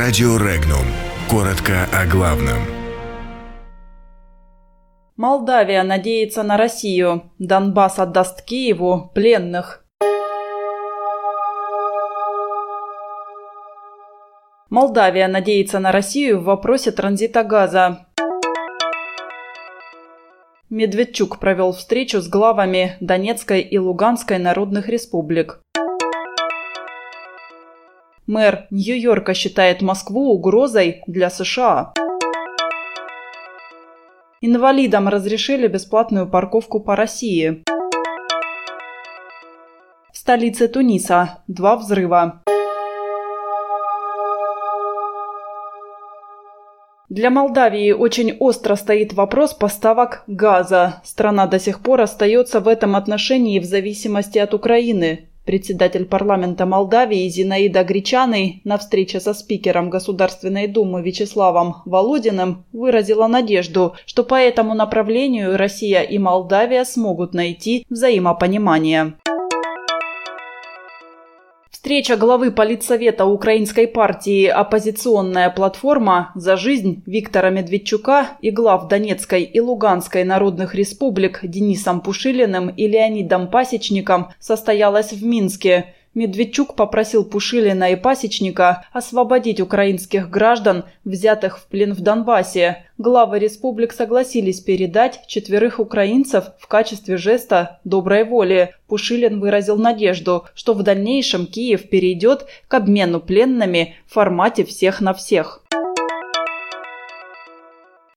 Радио Регнум. Коротко о главном. Молдавия надеется на Россию. Донбасс отдаст Киеву пленных. Молдавия надеется на Россию в вопросе транзита газа. Медведчук провел встречу с главами Донецкой и Луганской народных республик. Мэр Нью-Йорка считает Москву угрозой для США. Инвалидам разрешили бесплатную парковку по России. В столице Туниса два взрыва. Для Молдавии очень остро стоит вопрос поставок газа. Страна до сих пор остается в этом отношении в зависимости от Украины. Председатель парламента Молдавии Зинаида Гречаной на встрече со спикером Государственной Думы Вячеславом Володиным выразила надежду, что по этому направлению Россия и Молдавия смогут найти взаимопонимание. Встреча главы Политсовета Украинской партии «Оппозиционная платформа за жизнь» Виктора Медведчука и глав Донецкой и Луганской народных республик Денисом Пушилиным и Леонидом Пасечником состоялась в Минске – Медведчук попросил Пушилина и Пасечника освободить украинских граждан, взятых в плен в Донбассе. Главы республик согласились передать четверых украинцев в качестве жеста доброй воли. Пушилин выразил надежду, что в дальнейшем Киев перейдет к обмену пленными в формате всех на всех.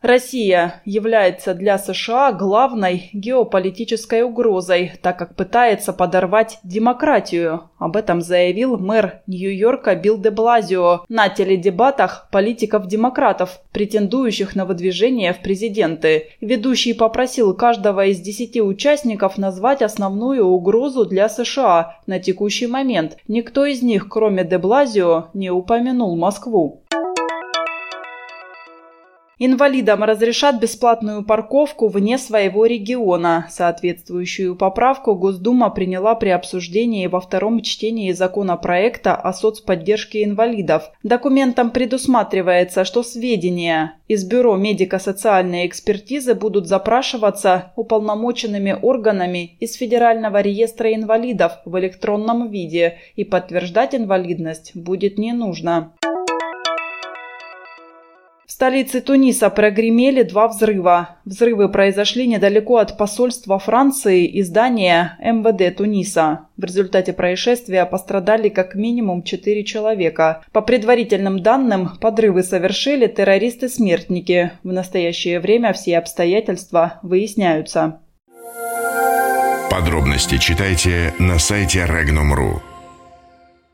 Россия является для США главной геополитической угрозой, так как пытается подорвать демократию. Об этом заявил мэр Нью-Йорка Билл де Блазио на теледебатах политиков-демократов, претендующих на выдвижение в президенты. Ведущий попросил каждого из десяти участников назвать основную угрозу для США на текущий момент. Никто из них, кроме де Блазио, не упомянул Москву. Инвалидам разрешат бесплатную парковку вне своего региона. Соответствующую поправку Госдума приняла при обсуждении во втором чтении законопроекта о соцподдержке инвалидов. Документом предусматривается, что сведения из Бюро медико-социальной экспертизы будут запрашиваться уполномоченными органами из Федерального реестра инвалидов в электронном виде, и подтверждать инвалидность будет не нужно. Столице Туниса прогремели два взрыва. Взрывы произошли недалеко от посольства Франции и здания МВД Туниса. В результате происшествия пострадали как минимум четыре человека. По предварительным данным, подрывы совершили террористы-смертники. В настоящее время все обстоятельства выясняются. Подробности читайте на сайте Regnum.ru.